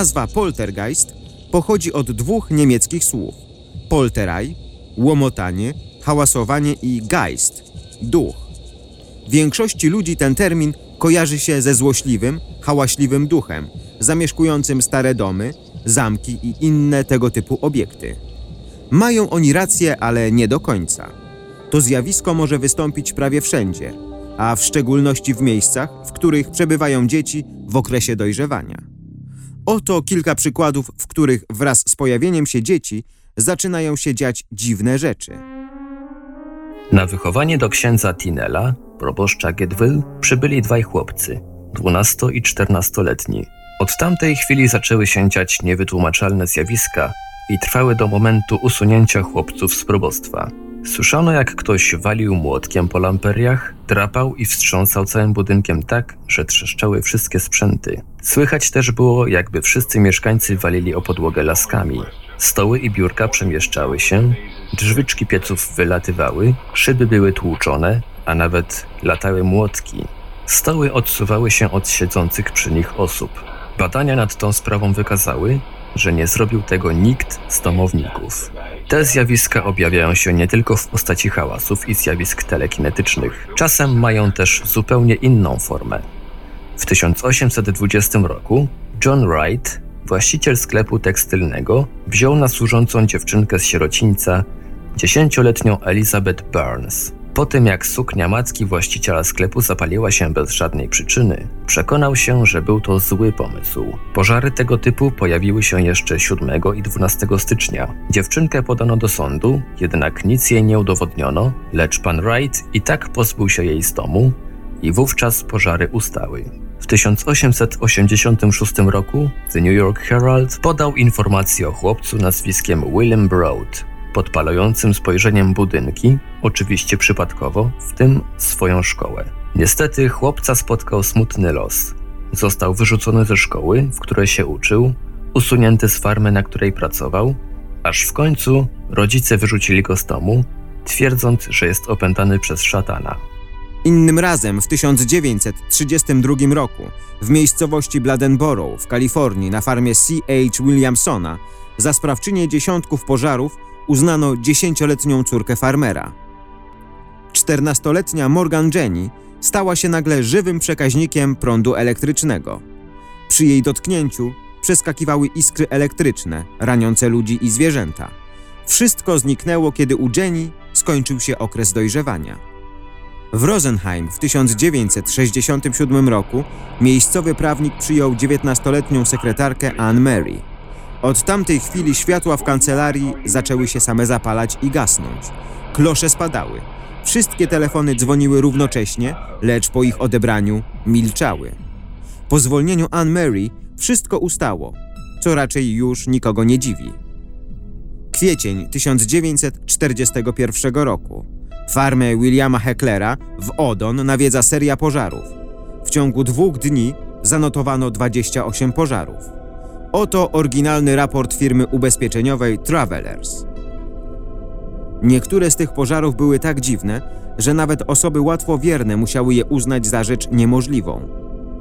Nazwa poltergeist pochodzi od dwóch niemieckich słów: polterei, łomotanie, hałasowanie i geist, duch. Większości ludzi ten termin kojarzy się ze złośliwym, hałaśliwym duchem, zamieszkującym stare domy, zamki i inne tego typu obiekty. Mają oni rację, ale nie do końca. To zjawisko może wystąpić prawie wszędzie, a w szczególności w miejscach, w których przebywają dzieci w okresie dojrzewania. Oto kilka przykładów, w których wraz z pojawieniem się dzieci zaczynają się dziać dziwne rzeczy. Na wychowanie do księdza Tinela, proboszcza Gedwyl, przybyli dwaj chłopcy, 12 i 14-letni. Od tamtej chwili zaczęły się dziać niewytłumaczalne zjawiska i trwały do momentu usunięcia chłopców z probostwa. Słyszano, jak ktoś walił młotkiem po lamperiach, drapał i wstrząsał całym budynkiem tak, że trzeszczały wszystkie sprzęty. Słychać też było, jakby wszyscy mieszkańcy walili o podłogę laskami. Stoły i biurka przemieszczały się, drzwyczki pieców wylatywały, szyby były tłuczone, a nawet latały młotki. Stoły odsuwały się od siedzących przy nich osób. Badania nad tą sprawą wykazały, że nie zrobił tego nikt z domowników. Te zjawiska objawiają się nie tylko w postaci hałasów i zjawisk telekinetycznych, czasem mają też zupełnie inną formę. W 1820 roku John Wright, właściciel sklepu tekstylnego, wziął na służącą dziewczynkę z sierocińca, dziesięcioletnią Elizabeth Burns. Po tym jak suknia matki właściciela sklepu zapaliła się bez żadnej przyczyny, przekonał się, że był to zły pomysł. Pożary tego typu pojawiły się jeszcze 7 i 12 stycznia. Dziewczynkę podano do sądu, jednak nic jej nie udowodniono, lecz pan Wright i tak pozbył się jej z domu i wówczas pożary ustały. W 1886 roku The New York Herald podał informację o chłopcu nazwiskiem William Broad, podpalającym spojrzeniem budynki, oczywiście przypadkowo, w tym swoją szkołę. Niestety chłopca spotkał smutny los. Został wyrzucony ze szkoły, w której się uczył, usunięty z farmy, na której pracował, aż w końcu rodzice wyrzucili go z domu, twierdząc, że jest opętany przez szatana. Innym razem w 1932 roku w miejscowości Bladenboro w Kalifornii na farmie C.H. Williamsona za sprawczynię dziesiątków pożarów uznano dziesięcioletnią córkę farmera. Czternastoletnia Morgan Jenny stała się nagle żywym przekaźnikiem prądu elektrycznego. Przy jej dotknięciu przeskakiwały iskry elektryczne, raniące ludzi i zwierzęta. Wszystko zniknęło, kiedy u Jenny skończył się okres dojrzewania. W Rosenheim w 1967 roku miejscowy prawnik przyjął 19-letnią sekretarkę Anne Mary. Od tamtej chwili światła w kancelarii zaczęły się same zapalać i gasnąć. Klosze spadały. Wszystkie telefony dzwoniły równocześnie, lecz po ich odebraniu milczały. Po zwolnieniu Anne Mary wszystko ustało, co raczej już nikogo nie dziwi. Kwiecień 1941 roku. Farmę Williama Hecklera w Odon nawiedza seria pożarów. W ciągu dwóch dni zanotowano 28 pożarów. Oto oryginalny raport firmy ubezpieczeniowej Travelers. Niektóre z tych pożarów były tak dziwne, że nawet osoby łatwowierne musiały je uznać za rzecz niemożliwą.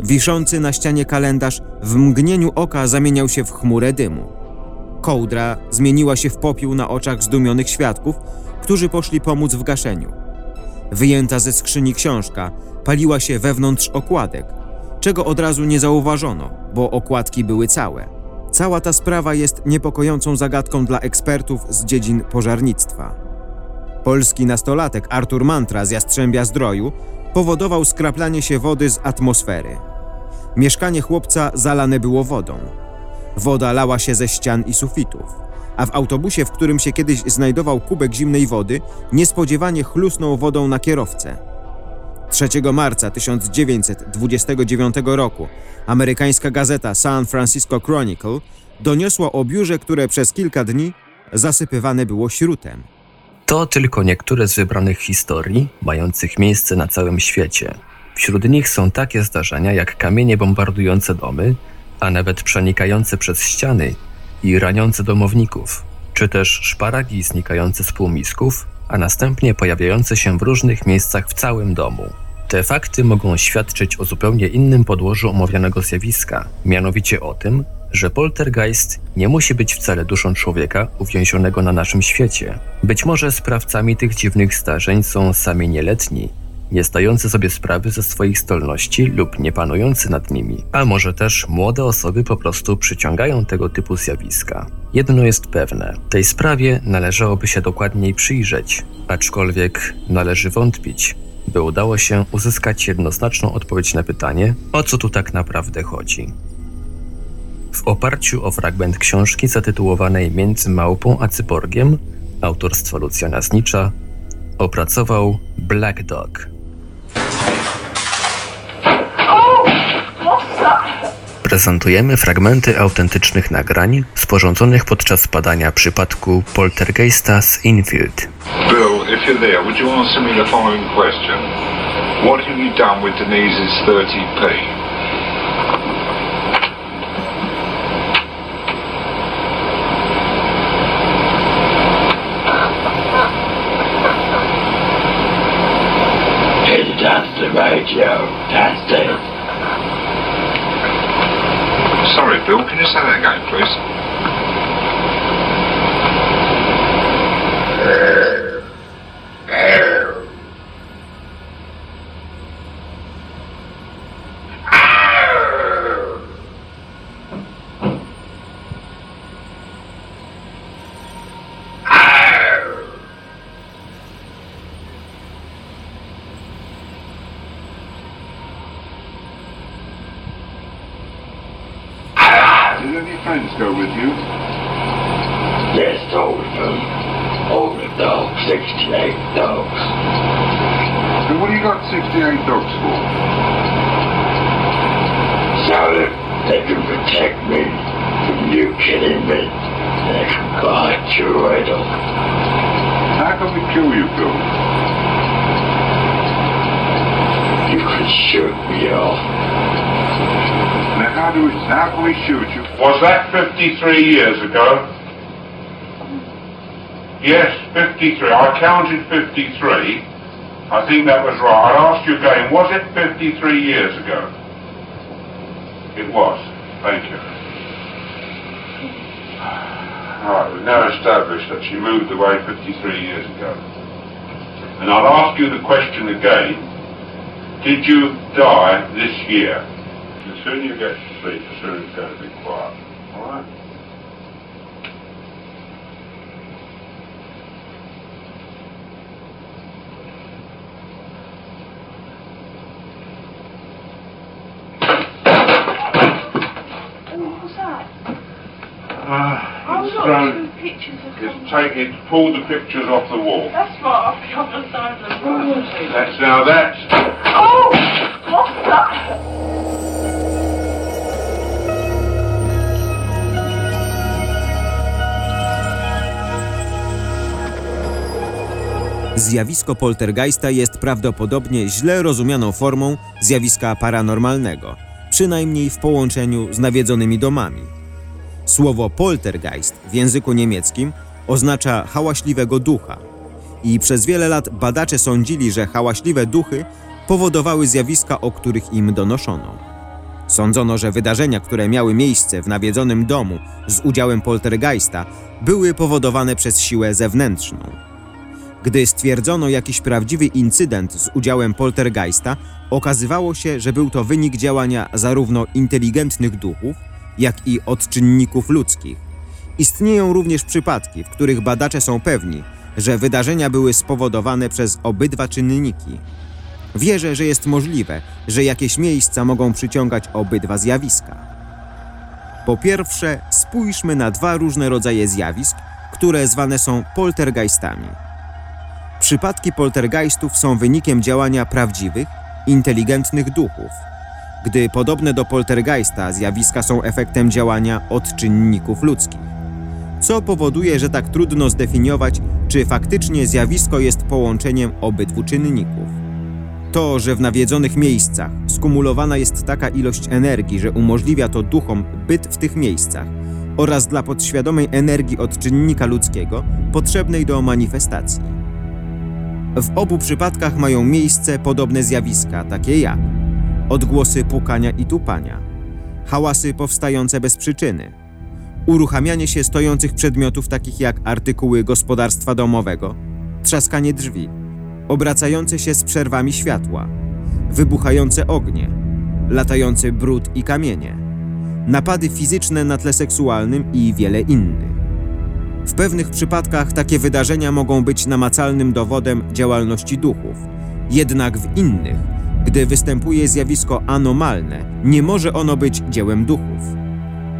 Wiszący na ścianie kalendarz w mgnieniu oka zamieniał się w chmurę dymu. Kołdra zmieniła się w popiół na oczach zdumionych świadków, którzy poszli pomóc w gaszeniu. Wyjęta ze skrzyni książka paliła się wewnątrz okładek, czego od razu nie zauważono, bo okładki były całe. Cała ta sprawa jest niepokojącą zagadką dla ekspertów z dziedzin pożarnictwa. Polski nastolatek Artur Mantra z Jastrzębia Zdroju powodował skraplanie się wody z atmosfery. Mieszkanie chłopca zalane było wodą. Woda lała się ze ścian i sufitów, a w autobusie, w którym się kiedyś znajdował kubek zimnej wody, niespodziewanie chlusnął wodą na kierowcę. 3 marca 1929 roku amerykańska gazeta San Francisco Chronicle doniosła o biurze, które przez kilka dni zasypywane było śrutem. To tylko niektóre z wybranych historii mających miejsce na całym świecie. Wśród nich są takie zdarzenia jak kamienie bombardujące domy, a nawet przenikające przez ściany i raniące domowników, czy też szparagi znikające z półmisków, a następnie pojawiające się w różnych miejscach w całym domu. Te fakty mogą świadczyć o zupełnie innym podłożu omawianego zjawiska, mianowicie o tym, że poltergeist nie musi być wcale duszą człowieka uwięzionego na naszym świecie. Być może sprawcami tych dziwnych zdarzeń są sami nieletni, nie zdający sobie sprawy ze swoich zdolności lub nie panujący nad nimi, a może też młode osoby po prostu przyciągają tego typu zjawiska. Jedno jest pewne, tej sprawie należałoby się dokładniej przyjrzeć, aczkolwiek należy wątpić, by udało się uzyskać jednoznaczną odpowiedź na pytanie, o co tu tak naprawdę chodzi. W oparciu o fragment książki zatytułowanej Między małpą a cyborgiem autorstwa Lucjana Znicza opracował Black Dog. Prezentujemy fragmenty autentycznych nagrań sporządzonych podczas badania przypadku poltergeista z Infield. Bill, if you're there, would you answer me the following question? What have you done with Denise's 30p? It's just the radio. That's it. Can you say that again, please? Did any friends go with you? Yes, all of them. All the dogs, 68 dogs. So what do you got 68 dogs for? So that they can protect me from you killing me. They can guard your head off. How can we kill you, Bill? You can shoot me off. Now how do we, how can we shoot you? Was that 53 years ago? Yes, 53. I counted 53. I think that was right. I'll ask you again, was it 53 years ago? It was. Thank you. Ah, Alright, we've now established that she moved away 53 years ago. And I'll ask you the question again. Did you die this year? The sooner you get to sleep, the sooner it's going to be quiet. What's? Uh, Oh, it's look, thrown, two pictures have it's take, it's pulled the pictures off the wall. That's right, off the other side of the room. That's now that's Oh, what's that? Zjawisko poltergeista jest prawdopodobnie źle rozumianą formą zjawiska paranormalnego, przynajmniej w połączeniu z nawiedzonymi domami. Słowo poltergeist w języku niemieckim oznacza hałaśliwego ducha i przez wiele lat badacze sądzili, że hałaśliwe duchy powodowały zjawiska, o których im donoszono. Sądzono, że wydarzenia, które miały miejsce w nawiedzonym domu z udziałem poltergeista, były powodowane przez siłę zewnętrzną. Gdy stwierdzono jakiś prawdziwy incydent z udziałem poltergeista, okazywało się, że był to wynik działania zarówno inteligentnych duchów, jak i odczynników ludzkich. Istnieją również przypadki, w których badacze są pewni, że wydarzenia były spowodowane przez obydwa czynniki. Wierzę, że jest możliwe, że jakieś miejsca mogą przyciągać obydwa zjawiska. Po pierwsze, spójrzmy na dwa różne rodzaje zjawisk, które zwane są poltergeistami. Przypadki poltergeistów są wynikiem działania prawdziwych, inteligentnych duchów, gdy podobne do poltergeista zjawiska są efektem działania odczynników ludzkich. Co powoduje, że tak trudno zdefiniować, czy faktycznie zjawisko jest połączeniem obydwu czynników. To, że w nawiedzonych miejscach skumulowana jest taka ilość energii, że umożliwia to duchom byt w tych miejscach oraz dla podświadomej energii od czynnika ludzkiego potrzebnej do manifestacji. W obu przypadkach mają miejsce podobne zjawiska, takie jak odgłosy pukania i tupania, hałasy powstające bez przyczyny, uruchamianie się stojących przedmiotów takich jak artykuły gospodarstwa domowego, trzaskanie drzwi, obracające się z przerwami światła, wybuchające ognie, latający brud i kamienie, napady fizyczne na tle seksualnym i wiele innych. W pewnych przypadkach takie wydarzenia mogą być namacalnym dowodem działalności duchów, jednak w innych, gdy występuje zjawisko anomalne, nie może ono być dziełem duchów.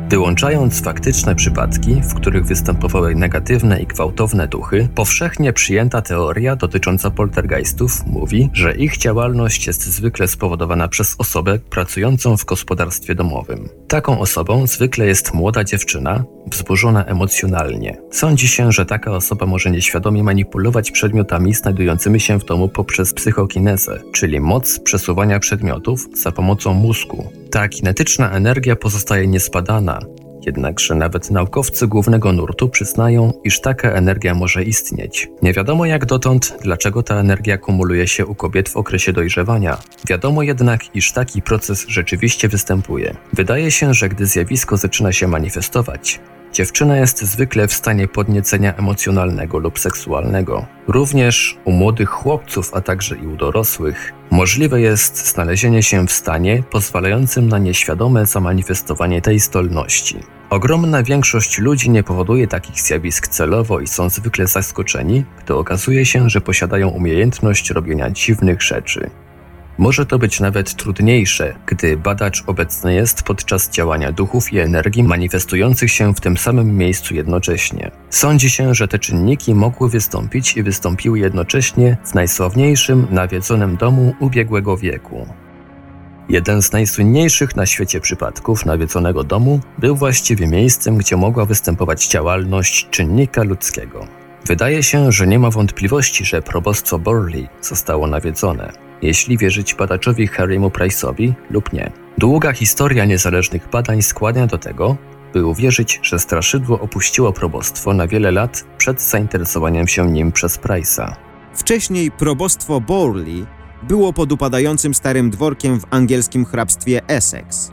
Wyłączając faktyczne przypadki, w których występowały negatywne i gwałtowne duchy, powszechnie przyjęta teoria dotycząca poltergeistów mówi, że ich działalność jest zwykle spowodowana przez osobę pracującą w gospodarstwie domowym. Taką osobą zwykle jest młoda dziewczyna, wzburzona emocjonalnie. Sądzi się, że taka osoba może nieświadomie manipulować przedmiotami znajdującymi się w domu poprzez psychokinezę, czyli moc przesuwania przedmiotów za pomocą mózgu. Ta kinetyczna energia pozostaje niespadana, jednakże nawet naukowcy głównego nurtu przyznają, iż taka energia może istnieć. Nie wiadomo jak dotąd, dlaczego ta energia kumuluje się u kobiet w okresie dojrzewania. Wiadomo jednak, iż taki proces rzeczywiście występuje. Wydaje się, że gdy zjawisko zaczyna się manifestować, Dziewczyna jest zwykle w stanie podniecenia emocjonalnego lub seksualnego. Również u młodych chłopców, a także i u dorosłych, możliwe jest znalezienie się w stanie pozwalającym na nieświadome zamanifestowanie tej zdolności. Ogromna większość ludzi nie powoduje takich zjawisk celowo i są zwykle zaskoczeni, gdy okazuje się, że posiadają umiejętność robienia dziwnych rzeczy. Może to być nawet trudniejsze, gdy badacz obecny jest podczas działania duchów i energii manifestujących się w tym samym miejscu jednocześnie. Sądzi się, że te czynniki mogły wystąpić i wystąpiły jednocześnie w najsławniejszym nawiedzonym domu ubiegłego wieku. Jeden z najsłynniejszych na świecie przypadków nawiedzonego domu był właściwie miejscem, gdzie mogła występować działalność czynnika ludzkiego. Wydaje się, że nie ma wątpliwości, że probostwo Borley zostało nawiedzone jeśli wierzyć badaczowi Harry'mu Price'owi lub nie. Długa historia niezależnych badań skłania do tego, by uwierzyć, że straszydło opuściło probostwo na wiele lat przed zainteresowaniem się nim przez Price'a. Wcześniej probostwo Borley było podupadającym starym dworkiem w angielskim hrabstwie Essex.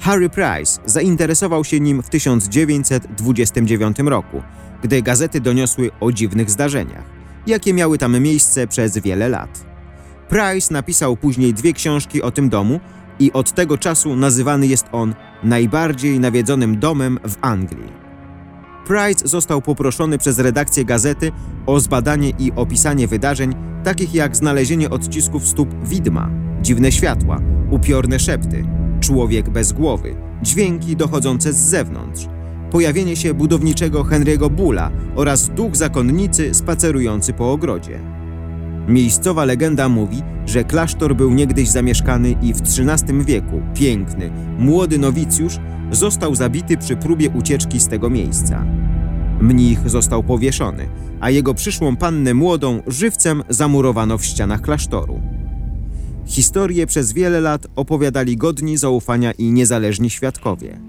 Harry Price zainteresował się nim w 1929 roku, gdy gazety doniosły o dziwnych zdarzeniach, jakie miały tam miejsce przez wiele lat. Price napisał później dwie książki o tym domu i od tego czasu nazywany jest on najbardziej nawiedzonym domem w Anglii. Price został poproszony przez redakcję gazety o zbadanie i opisanie wydarzeń, takich jak znalezienie odcisków stóp widma, dziwne światła, upiorne szepty, człowiek bez głowy, dźwięki dochodzące z zewnątrz, pojawienie się budowniczego Henry'ego Bulla oraz duch zakonnicy spacerujący po ogrodzie. Miejscowa legenda mówi, że klasztor był niegdyś zamieszkany i w XIII wieku piękny, młody nowicjusz został zabity przy próbie ucieczki z tego miejsca. Mnich został powieszony, a jego przyszłą pannę młodą żywcem zamurowano w ścianach klasztoru. Historię przez wiele lat opowiadali godni zaufania i niezależni świadkowie.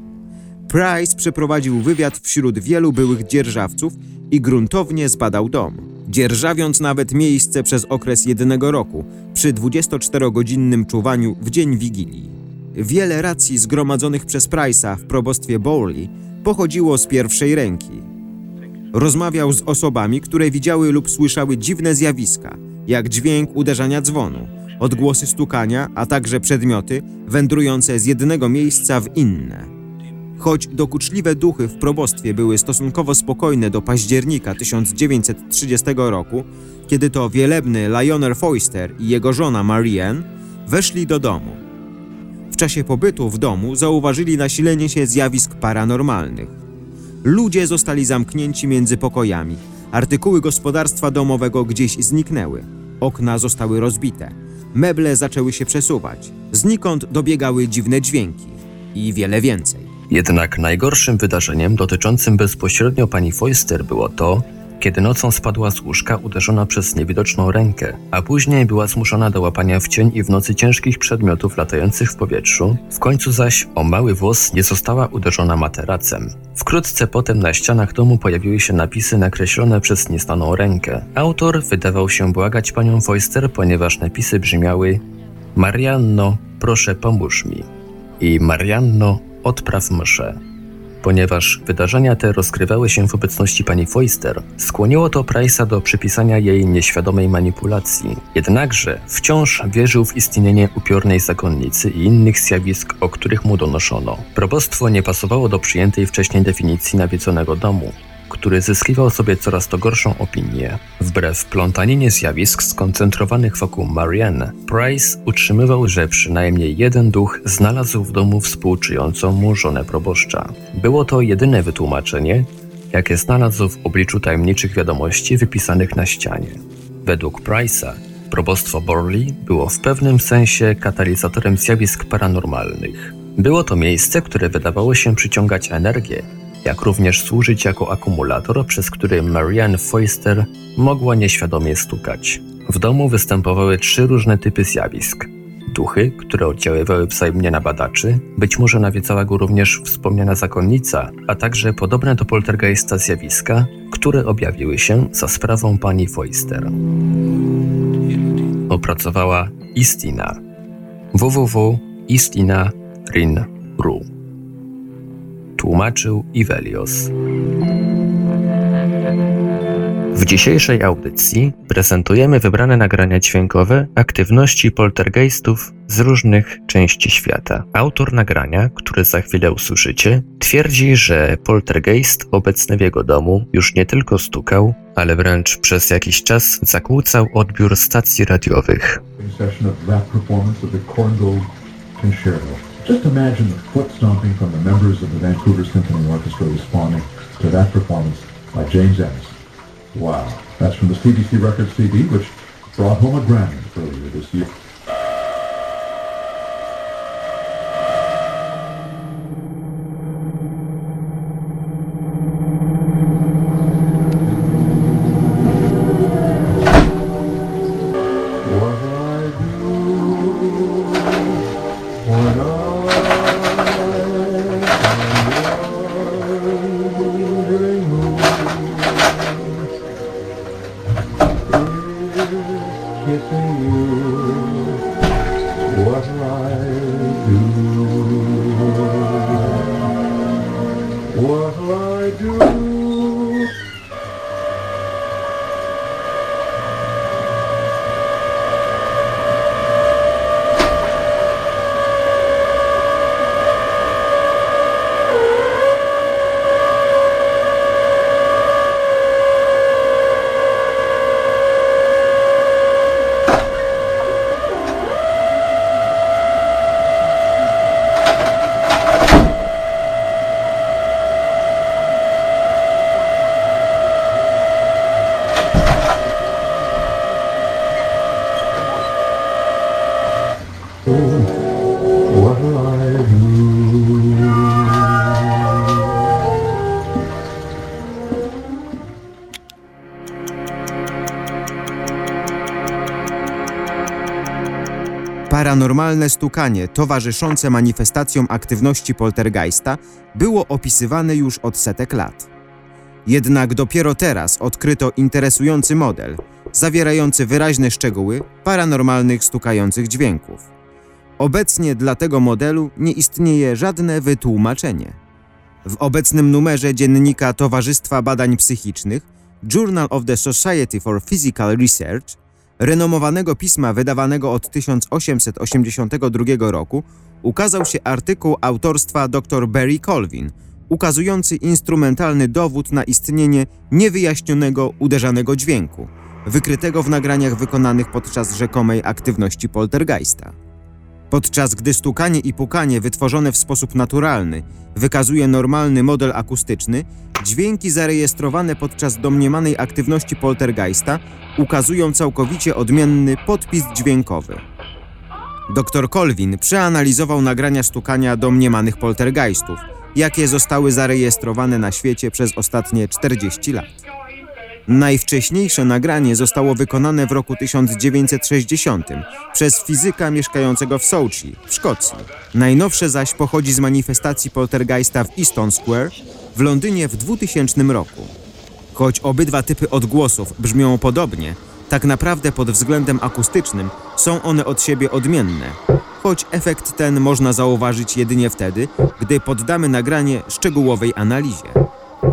Price przeprowadził wywiad wśród wielu byłych dzierżawców i gruntownie zbadał dom, dzierżawiąc nawet miejsce przez okres jednego roku przy 24-godzinnym czuwaniu w dzień Wigilii. Wiele racji zgromadzonych przez Price'a w probostwie Bowley pochodziło z pierwszej ręki. Rozmawiał z osobami, które widziały lub słyszały dziwne zjawiska, jak dźwięk uderzania dzwonu, odgłosy stukania, a także przedmioty wędrujące z jednego miejsca w inne. Choć dokuczliwe duchy w probostwie były stosunkowo spokojne do października 1930 roku, kiedy to wielebny Lionel Foister i jego żona Marianne weszli do domu. W czasie pobytu w domu zauważyli nasilenie się zjawisk paranormalnych. Ludzie zostali zamknięci między pokojami, artykuły gospodarstwa domowego gdzieś zniknęły, okna zostały rozbite, meble zaczęły się przesuwać, znikąd dobiegały dziwne dźwięki i wiele więcej. Jednak najgorszym wydarzeniem dotyczącym bezpośrednio pani Foister było to, kiedy nocą spadła z łóżka uderzona przez niewidoczną rękę, a później była zmuszona do łapania w cień i w nocy ciężkich przedmiotów latających w powietrzu, w końcu zaś o mały włos nie została uderzona materacem. Wkrótce potem na ścianach domu pojawiły się napisy nakreślone przez nieznaną rękę. Autor wydawał się błagać panią Foister, ponieważ napisy brzmiały Marianno, proszę pomóż mi i Marianno, odpraw mszę. Ponieważ wydarzenia te rozgrywały się w obecności pani Foister, skłoniło to Price'a do przypisania jej nieświadomej manipulacji. Jednakże wciąż wierzył w istnienie upiornej zakonnicy i innych zjawisk, o których mu donoszono. Probostwo nie pasowało do przyjętej wcześniej definicji nawiedzonego domu który zyskiwał sobie coraz to gorszą opinię. Wbrew plątaninie zjawisk skoncentrowanych wokół Marianne, Price utrzymywał, że przynajmniej jeden duch znalazł w domu współczującą mu żonę proboszcza. Było to jedyne wytłumaczenie, jakie znalazł w obliczu tajemniczych wiadomości wypisanych na ścianie. Według Price'a probostwo Borley było w pewnym sensie katalizatorem zjawisk paranormalnych. Było to miejsce, które wydawało się przyciągać energię, jak również służyć jako akumulator, przez który Marianne Foister mogła nieświadomie stukać. W domu występowały trzy różne typy zjawisk. Duchy, które oddziaływały wzajemnie na badaczy, być może nawiedzała go również wspomniana zakonnica, a także podobne do poltergeista zjawiska, które objawiły się za sprawą pani Foister. Opracowała Istina www.istina.rin.ru tłumaczył Ivelios. W dzisiejszej audycji prezentujemy wybrane nagrania dźwiękowe aktywności poltergeistów z różnych części świata. Autor nagrania, które za chwilę usłyszycie, twierdzi, że poltergeist obecny w jego domu już nie tylko stukał, ale wręcz przez jakiś czas zakłócał odbiór stacji radiowych. Just imagine the foot stomping from the members of the Vancouver Symphony Orchestra responding to that performance by James Ennis. Wow. That's from the CBC Records CD, which brought home a Grammy earlier this year. Paranormalne stukanie towarzyszące manifestacjom aktywności poltergeista było opisywane już od setek lat. Jednak dopiero teraz odkryto interesujący model, zawierający wyraźne szczegóły paranormalnych stukających dźwięków. Obecnie dla tego modelu nie istnieje żadne wytłumaczenie. W obecnym numerze dziennika Towarzystwa Badań Psychicznych Journal of the Society for Physical Research renomowanego pisma wydawanego od 1882 roku ukazał się artykuł autorstwa dr Barry Colvin, ukazujący instrumentalny dowód na istnienie niewyjaśnionego uderzanego dźwięku, wykrytego w nagraniach wykonanych podczas rzekomej aktywności poltergeista. Podczas gdy stukanie i pukanie wytworzone w sposób naturalny wykazuje normalny model akustyczny, dźwięki zarejestrowane podczas domniemanej aktywności poltergeista ukazują całkowicie odmienny podpis dźwiękowy. Dr Colvin przeanalizował nagrania stukania domniemanych poltergeistów, jakie zostały zarejestrowane na świecie przez ostatnie 40 lat. Najwcześniejsze nagranie zostało wykonane w roku 1960 przez fizyka mieszkającego w Sochi, w Szkocji. Najnowsze zaś pochodzi z manifestacji poltergeista w Easton Square w Londynie w 2000 roku. Choć obydwa typy odgłosów brzmią podobnie, tak naprawdę pod względem akustycznym są one od siebie odmienne. Choć efekt ten można zauważyć jedynie wtedy, gdy poddamy nagranie szczegółowej analizie.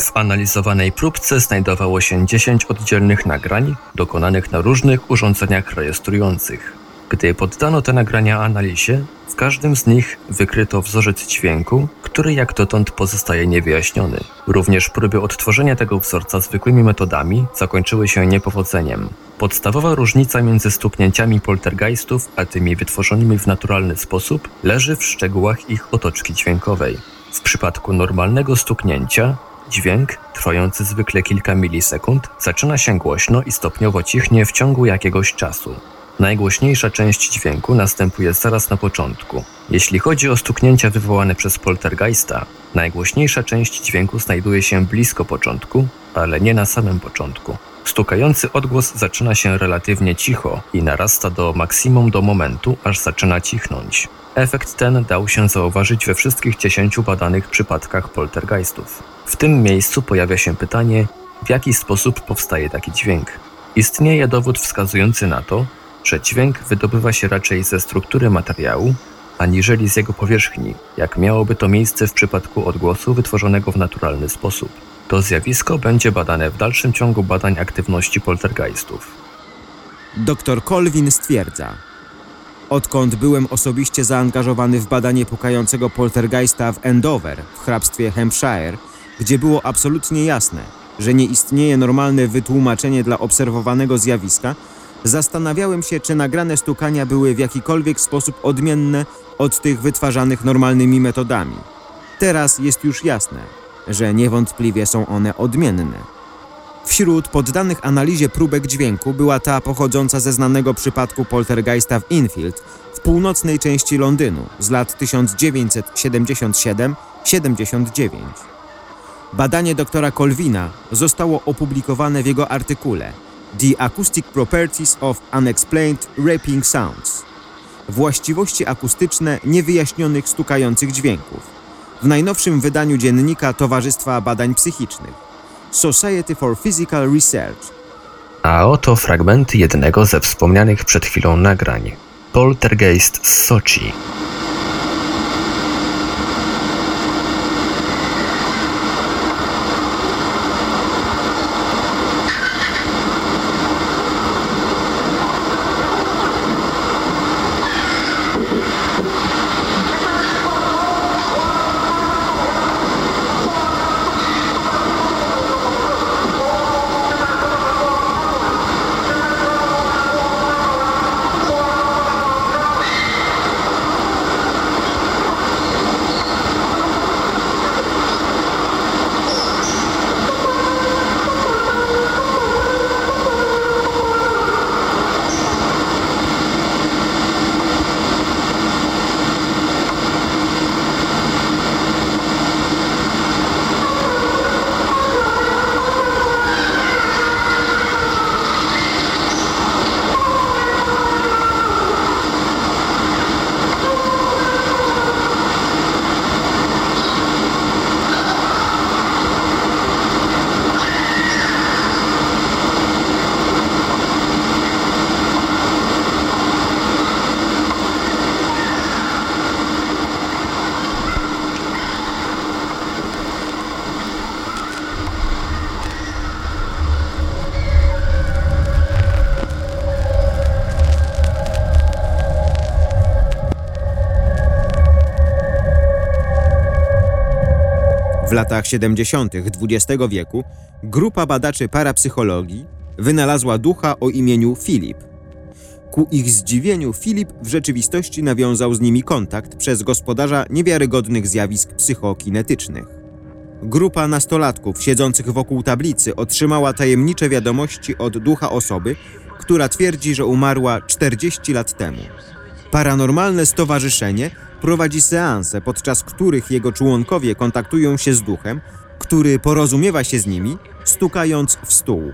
W analizowanej próbce znajdowało się 10 oddzielnych nagrań dokonanych na różnych urządzeniach rejestrujących. Gdy poddano te nagrania analizie, w każdym z nich wykryto wzorzec dźwięku, który jak dotąd pozostaje niewyjaśniony. Również próby odtworzenia tego wzorca zwykłymi metodami zakończyły się niepowodzeniem. Podstawowa różnica między stuknięciami poltergeistów a tymi wytworzonymi w naturalny sposób leży w szczegółach ich otoczki dźwiękowej. W przypadku normalnego stuknięcia Dźwięk, trwający zwykle kilka milisekund, zaczyna się głośno i stopniowo cichnie w ciągu jakiegoś czasu. Najgłośniejsza część dźwięku następuje zaraz na początku. Jeśli chodzi o stuknięcia wywołane przez poltergeista, najgłośniejsza część dźwięku znajduje się blisko początku, ale nie na samym początku. Stukający odgłos zaczyna się relatywnie cicho i narasta do maksimum do momentu, aż zaczyna cichnąć. Efekt ten dał się zauważyć we wszystkich 10 badanych przypadkach poltergeistów. W tym miejscu pojawia się pytanie, w jaki sposób powstaje taki dźwięk. Istnieje dowód wskazujący na to, że dźwięk wydobywa się raczej ze struktury materiału, aniżeli z jego powierzchni, jak miałoby to miejsce w przypadku odgłosu wytworzonego w naturalny sposób. To zjawisko będzie badane w dalszym ciągu badań aktywności poltergeistów. Dr Colvin stwierdza: Odkąd byłem osobiście zaangażowany w badanie pukającego poltergeista w Andover, w hrabstwie Hampshire, gdzie było absolutnie jasne, że nie istnieje normalne wytłumaczenie dla obserwowanego zjawiska, zastanawiałem się, czy nagrane stukania były w jakikolwiek sposób odmienne od tych wytwarzanych normalnymi metodami. Teraz jest już jasne, że niewątpliwie są one odmienne. Wśród poddanych analizie próbek dźwięku była ta pochodząca ze znanego przypadku poltergeista w Infield w północnej części Londynu z lat 1977-79. Badanie doktora Colvina zostało opublikowane w jego artykule The Acoustic Properties of Unexplained Raping Sounds Właściwości akustyczne niewyjaśnionych stukających dźwięków w najnowszym wydaniu dziennika Towarzystwa Badań Psychicznych Society for Physical Research. A oto fragmenty jednego ze wspomnianych przed chwilą nagrań. Poltergeist z Sochi. W latach 70. XX wieku grupa badaczy parapsychologii wynalazła ducha o imieniu Filip. Ku ich zdziwieniu Filip w rzeczywistości nawiązał z nimi kontakt przez gospodarza niewiarygodnych zjawisk psychokinetycznych. Grupa nastolatków siedzących wokół tablicy otrzymała tajemnicze wiadomości od ducha osoby, która twierdzi, że umarła 40 lat temu. Paranormalne stowarzyszenie prowadzi seanse, podczas których jego członkowie kontaktują się z duchem, który porozumiewa się z nimi, stukając w stół.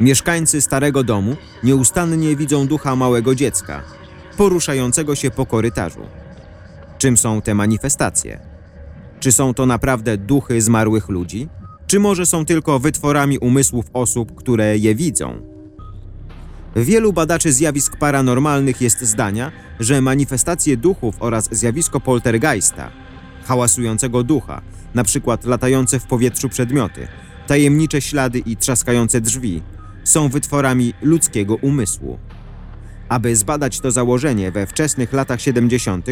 Mieszkańcy starego domu nieustannie widzą ducha małego dziecka, poruszającego się po korytarzu. Czym są te manifestacje? Czy są to naprawdę duchy zmarłych ludzi? Czy może są tylko wytworami umysłów osób, które je widzą? Wielu badaczy zjawisk paranormalnych jest zdania, że manifestacje duchów oraz zjawisko poltergeista, hałasującego ducha, przykład latające w powietrzu przedmioty, tajemnicze ślady i trzaskające drzwi, są wytworami ludzkiego umysłu. Aby zbadać to założenie we wczesnych latach 70.,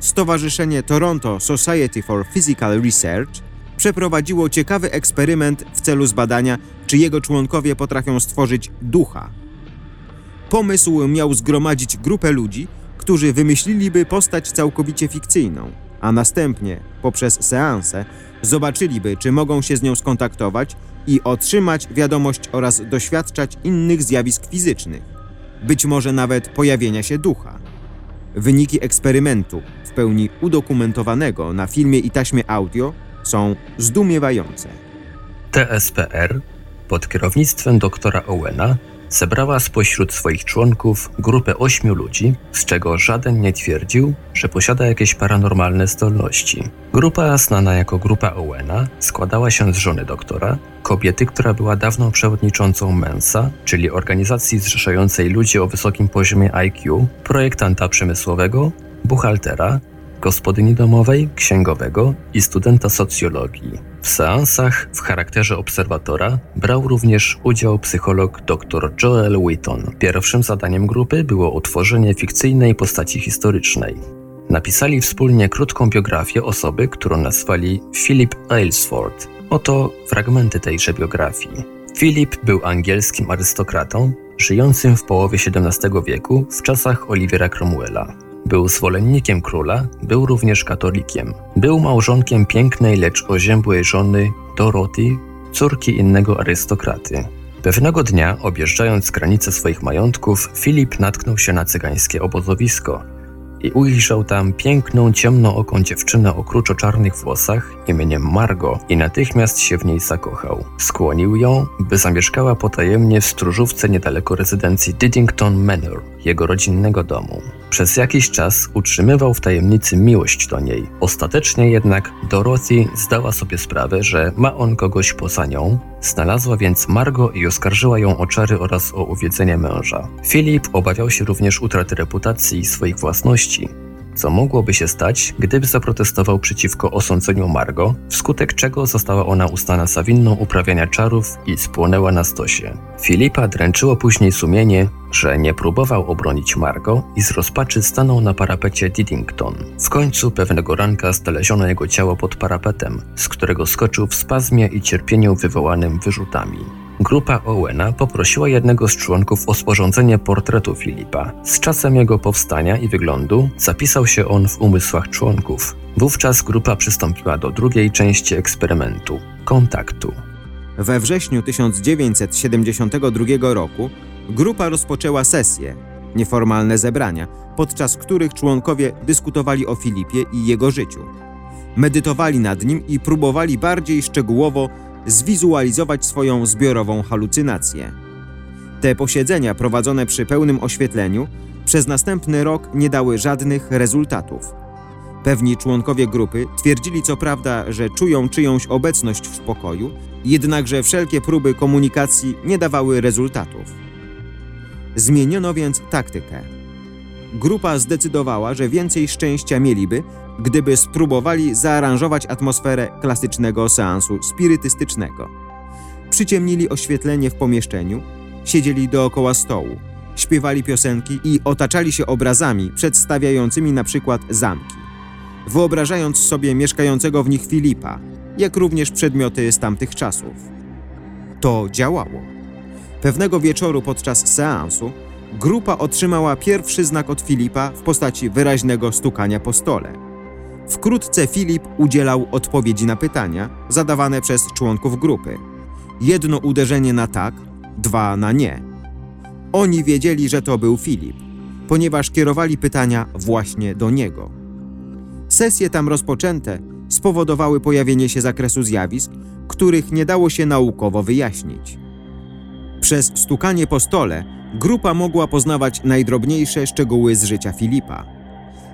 Stowarzyszenie Toronto Society for Physical Research przeprowadziło ciekawy eksperyment w celu zbadania, czy jego członkowie potrafią stworzyć ducha. Pomysł miał zgromadzić grupę ludzi, którzy wymyśliliby postać całkowicie fikcyjną, a następnie, poprzez seanse, zobaczyliby, czy mogą się z nią skontaktować i otrzymać wiadomość oraz doświadczać innych zjawisk fizycznych, być może nawet pojawienia się ducha. Wyniki eksperymentu, w pełni udokumentowanego na filmie i taśmie audio, są zdumiewające. TSPR pod kierownictwem doktora Owena zebrała spośród swoich członków grupę ośmiu ludzi, z czego żaden nie twierdził, że posiada jakieś paranormalne zdolności. Grupa znana jako Grupa Owena składała się z żony doktora, kobiety, która była dawną przewodniczącą Mensa, czyli organizacji zrzeszającej ludzi o wysokim poziomie IQ, projektanta przemysłowego, buchaltera, gospodyni domowej, księgowego i studenta socjologii. W seansach w charakterze obserwatora brał również udział psycholog dr Joel Wheaton. Pierwszym zadaniem grupy było utworzenie fikcyjnej postaci historycznej. Napisali wspólnie krótką biografię osoby, którą nazwali Philip Aylesford. Oto fragmenty tejże biografii. Philip był angielskim arystokratą, żyjącym w połowie XVII wieku w czasach Olivera Cromwella. Był zwolennikiem króla, był również katolikiem. Był małżonkiem pięknej, lecz oziębłej żony Doroty, córki innego arystokraty. Pewnego dnia, objeżdżając granice swoich majątków, Filip natknął się na cygańskie obozowisko i ujrzał tam piękną, ciemnooką dziewczynę o kruczo-czarnych włosach imieniem Margo i natychmiast się w niej zakochał. Skłonił ją, by zamieszkała potajemnie w stróżówce niedaleko rezydencji Diddington Manor, jego rodzinnego domu. Przez jakiś czas utrzymywał w tajemnicy miłość do niej. Ostatecznie jednak Dorothy zdała sobie sprawę, że ma on kogoś poza nią, znalazła więc Margo i oskarżyła ją o czary oraz o uwiedzenie męża. Filip obawiał się również utraty reputacji i swoich własności, co mogłoby się stać, gdyby zaprotestował przeciwko osądzeniu Margo, wskutek czego została ona uznana za winną uprawiania czarów i spłonęła na stosie. Filipa dręczyło później sumienie, że nie próbował obronić Margo i z rozpaczy stanął na parapecie Diddington. W końcu pewnego ranka znaleziono jego ciało pod parapetem, z którego skoczył w spazmie i cierpieniu wywołanym wyrzutami. Grupa Owena poprosiła jednego z członków o sporządzenie portretu Filipa. Z czasem jego powstania i wyglądu zapisał się on w umysłach członków. Wówczas grupa przystąpiła do drugiej części eksperymentu kontaktu. We wrześniu 1972 roku grupa rozpoczęła sesję, nieformalne zebrania, podczas których członkowie dyskutowali o Filipie i jego życiu. Medytowali nad nim i próbowali bardziej szczegółowo zwizualizować swoją zbiorową halucynację. Te posiedzenia prowadzone przy pełnym oświetleniu przez następny rok nie dały żadnych rezultatów. Pewni członkowie grupy twierdzili co prawda, że czują czyjąś obecność w pokoju, jednakże wszelkie próby komunikacji nie dawały rezultatów. Zmieniono więc taktykę. Grupa zdecydowała, że więcej szczęścia mieliby, gdyby spróbowali zaaranżować atmosferę klasycznego seansu spirytystycznego. Przyciemnili oświetlenie w pomieszczeniu, siedzieli dookoła stołu, śpiewali piosenki i otaczali się obrazami przedstawiającymi na przykład zamki, wyobrażając sobie mieszkającego w nich Filipa, jak również przedmioty z tamtych czasów. To działało. Pewnego wieczoru podczas seansu grupa otrzymała pierwszy znak od Filipa w postaci wyraźnego stukania po stole. Wkrótce Filip udzielał odpowiedzi na pytania zadawane przez członków grupy. Jedno uderzenie na tak, dwa na nie. Oni wiedzieli, że to był Filip, ponieważ kierowali pytania właśnie do niego. Sesje tam rozpoczęte spowodowały pojawienie się zakresu zjawisk, których nie dało się naukowo wyjaśnić. Przez stukanie po stole grupa mogła poznawać najdrobniejsze szczegóły z życia Filipa.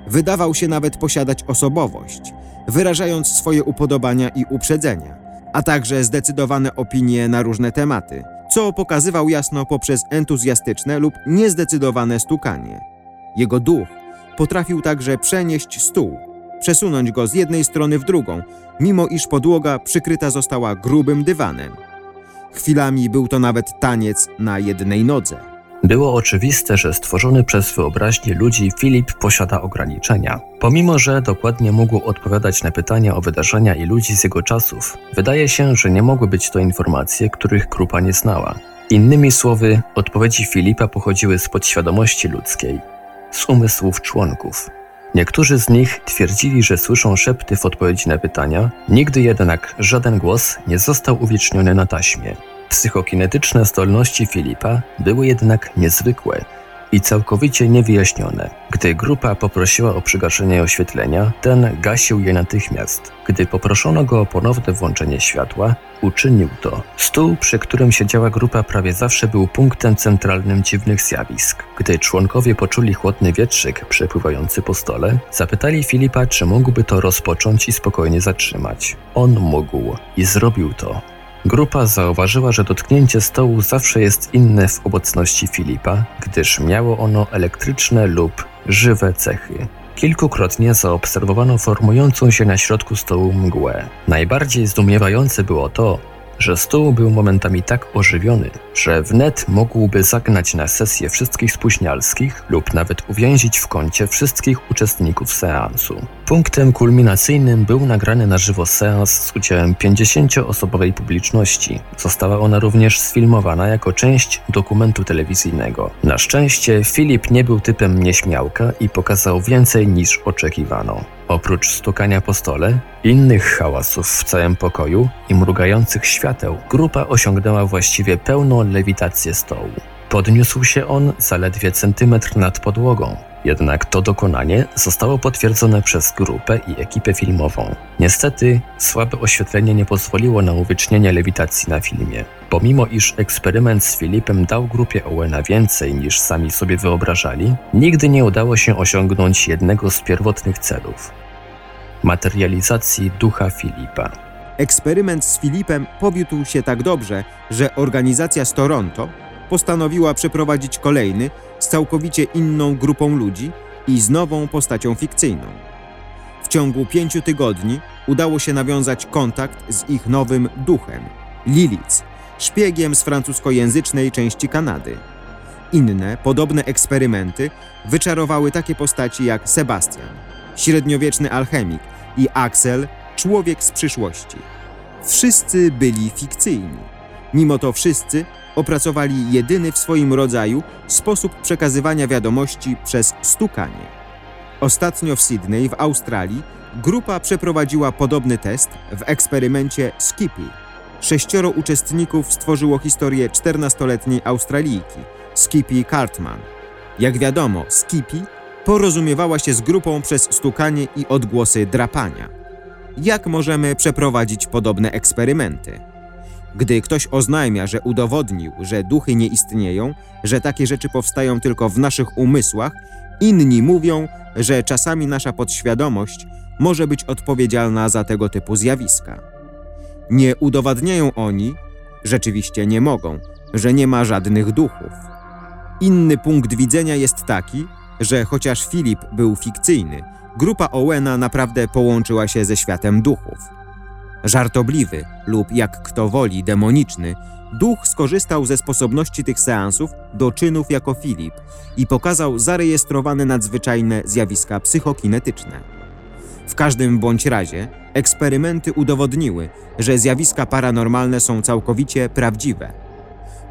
Wydawał się nawet posiadać osobowość, wyrażając swoje upodobania i uprzedzenia, a także zdecydowane opinie na różne tematy, co pokazywał jasno poprzez entuzjastyczne lub niezdecydowane stukanie. Jego duch potrafił także przenieść stół, przesunąć go z jednej strony w drugą, mimo iż podłoga przykryta została grubym dywanem. Chwilami był to nawet taniec na jednej nodze. Było oczywiste, że stworzony przez wyobraźnię ludzi Filip posiada ograniczenia. Pomimo, że dokładnie mógł odpowiadać na pytania o wydarzenia i ludzi z jego czasów, wydaje się, że nie mogły być to informacje, których grupa nie znała. Innymi słowy, odpowiedzi Filipa pochodziły z podświadomości ludzkiej, z umysłów członków. Niektórzy z nich twierdzili, że słyszą szepty w odpowiedzi na pytania, nigdy jednak żaden głos nie został uwieczniony na taśmie. Psychokinetyczne zdolności Filipa były jednak niezwykłe i całkowicie niewyjaśnione. Gdy grupa poprosiła o przygaszenie oświetlenia, ten gasił je natychmiast. Gdy poproszono go o ponowne włączenie światła, uczynił to. Stół, przy którym siedziała grupa, prawie zawsze był punktem centralnym dziwnych zjawisk. Gdy członkowie poczuli chłodny wietrzyk przepływający po stole, zapytali Filipa, czy mógłby to rozpocząć i spokojnie zatrzymać. On mógł i zrobił to. Grupa zauważyła, że dotknięcie stołu zawsze jest inne w obecności Filipa, gdyż miało ono elektryczne lub żywe cechy. Kilkukrotnie zaobserwowano formującą się na środku stołu mgłę. Najbardziej zdumiewające było to, że stół był momentami tak ożywiony, że wnet mógłby zagnać na sesję wszystkich spóźnialskich lub nawet uwięzić w kącie wszystkich uczestników seansu. Punktem kulminacyjnym był nagrany na żywo seans z udziałem 50-osobowej publiczności. Została ona również sfilmowana jako część dokumentu telewizyjnego. Na szczęście Filip nie był typem nieśmiałka i pokazał więcej niż oczekiwano. Oprócz stukania po stole, innych hałasów w całym pokoju i mrugających świateł, grupa osiągnęła właściwie pełną lewitację stołu. Podniósł się on zaledwie centymetr nad podłogą, jednak to dokonanie zostało potwierdzone przez grupę i ekipę filmową. Niestety, słabe oświetlenie nie pozwoliło na uwiecznienie lewitacji na filmie. Pomimo iż eksperyment z Filipem dał grupie Owena więcej niż sami sobie wyobrażali, nigdy nie udało się osiągnąć jednego z pierwotnych celów materializacji ducha Filipa. Eksperyment z Filipem powiódł się tak dobrze, że organizacja z Toronto postanowiła przeprowadzić kolejny z całkowicie inną grupą ludzi i z nową postacią fikcyjną. W ciągu pięciu tygodni udało się nawiązać kontakt z ich nowym duchem, Lilith, szpiegiem z francuskojęzycznej części Kanady. Inne, podobne eksperymenty wyczarowały takie postaci jak Sebastian, średniowieczny alchemik i Axel, człowiek z przyszłości. Wszyscy byli fikcyjni. Mimo to wszyscy opracowali jedyny w swoim rodzaju sposób przekazywania wiadomości przez stukanie. Ostatnio w Sydney w Australii grupa przeprowadziła podobny test w eksperymencie Skippy. Sześcioro uczestników stworzyło historię 14-letniej Australijki, Skippy Cartman. Jak wiadomo, Skippy porozumiewała się z grupą przez stukanie i odgłosy drapania. Jak możemy przeprowadzić podobne eksperymenty? Gdy ktoś oznajmia, że udowodnił, że duchy nie istnieją, że takie rzeczy powstają tylko w naszych umysłach, inni mówią, że czasami nasza podświadomość może być odpowiedzialna za tego typu zjawiska. Nie udowadniają oni, rzeczywiście nie mogą, że nie ma żadnych duchów. Inny punkt widzenia jest taki, że chociaż Filip był fikcyjny, grupa Owena naprawdę połączyła się ze światem duchów. Żartobliwy lub jak kto woli demoniczny, duch skorzystał ze sposobności tych seansów do czynów jako Filip i pokazał zarejestrowane nadzwyczajne zjawiska psychokinetyczne. W każdym bądź razie eksperymenty udowodniły, że zjawiska paranormalne są całkowicie prawdziwe.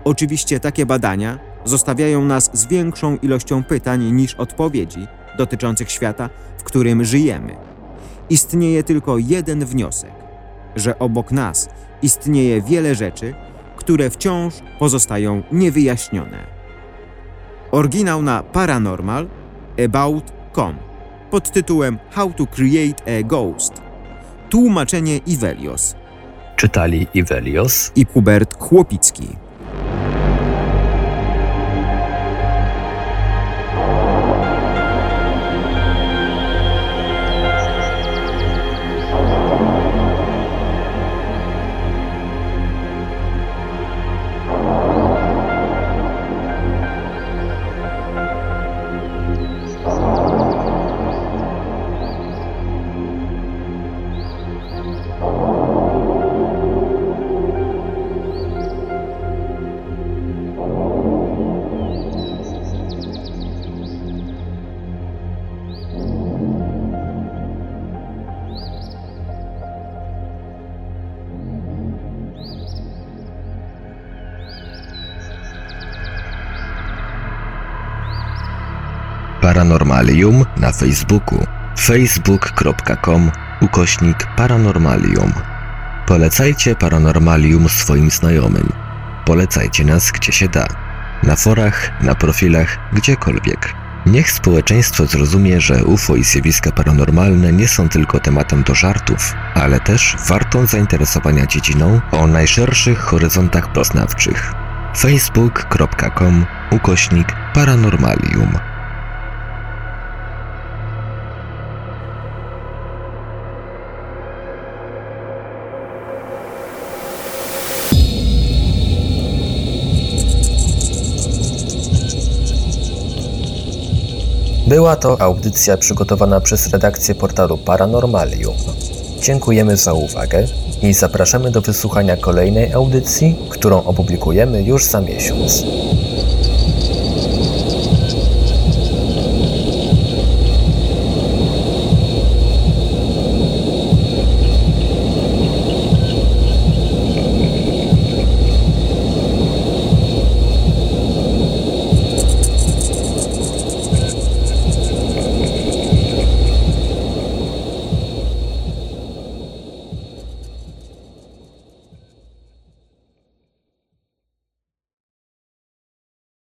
Oczywiście takie badania zostawiają nas z większą ilością pytań niż odpowiedzi dotyczących świata, w którym żyjemy. Istnieje tylko jeden wniosek, że obok nas istnieje wiele rzeczy, które wciąż pozostają niewyjaśnione. Oryginał na Paranormal About.com pod tytułem How to Create a Ghost. Tłumaczenie Ivelios Czytali Ivelios i Hubert Chłopicki. Paranormalium na Facebooku facebook.com ukośnik paranormalium. Polecajcie Paranormalium swoim znajomym. Polecajcie nas gdzie się da. Na forach, na profilach, gdziekolwiek. Niech społeczeństwo zrozumie, że UFO i zjawiska paranormalne nie są tylko tematem do żartów, ale też wartą zainteresowania dziedziną o najszerszych horyzontach poznawczych. facebook.com ukośnik paranormalium Była to audycja przygotowana przez redakcję portalu Paranormalium. Dziękujemy za uwagę i zapraszamy do wysłuchania kolejnej audycji, którą opublikujemy już za miesiąc.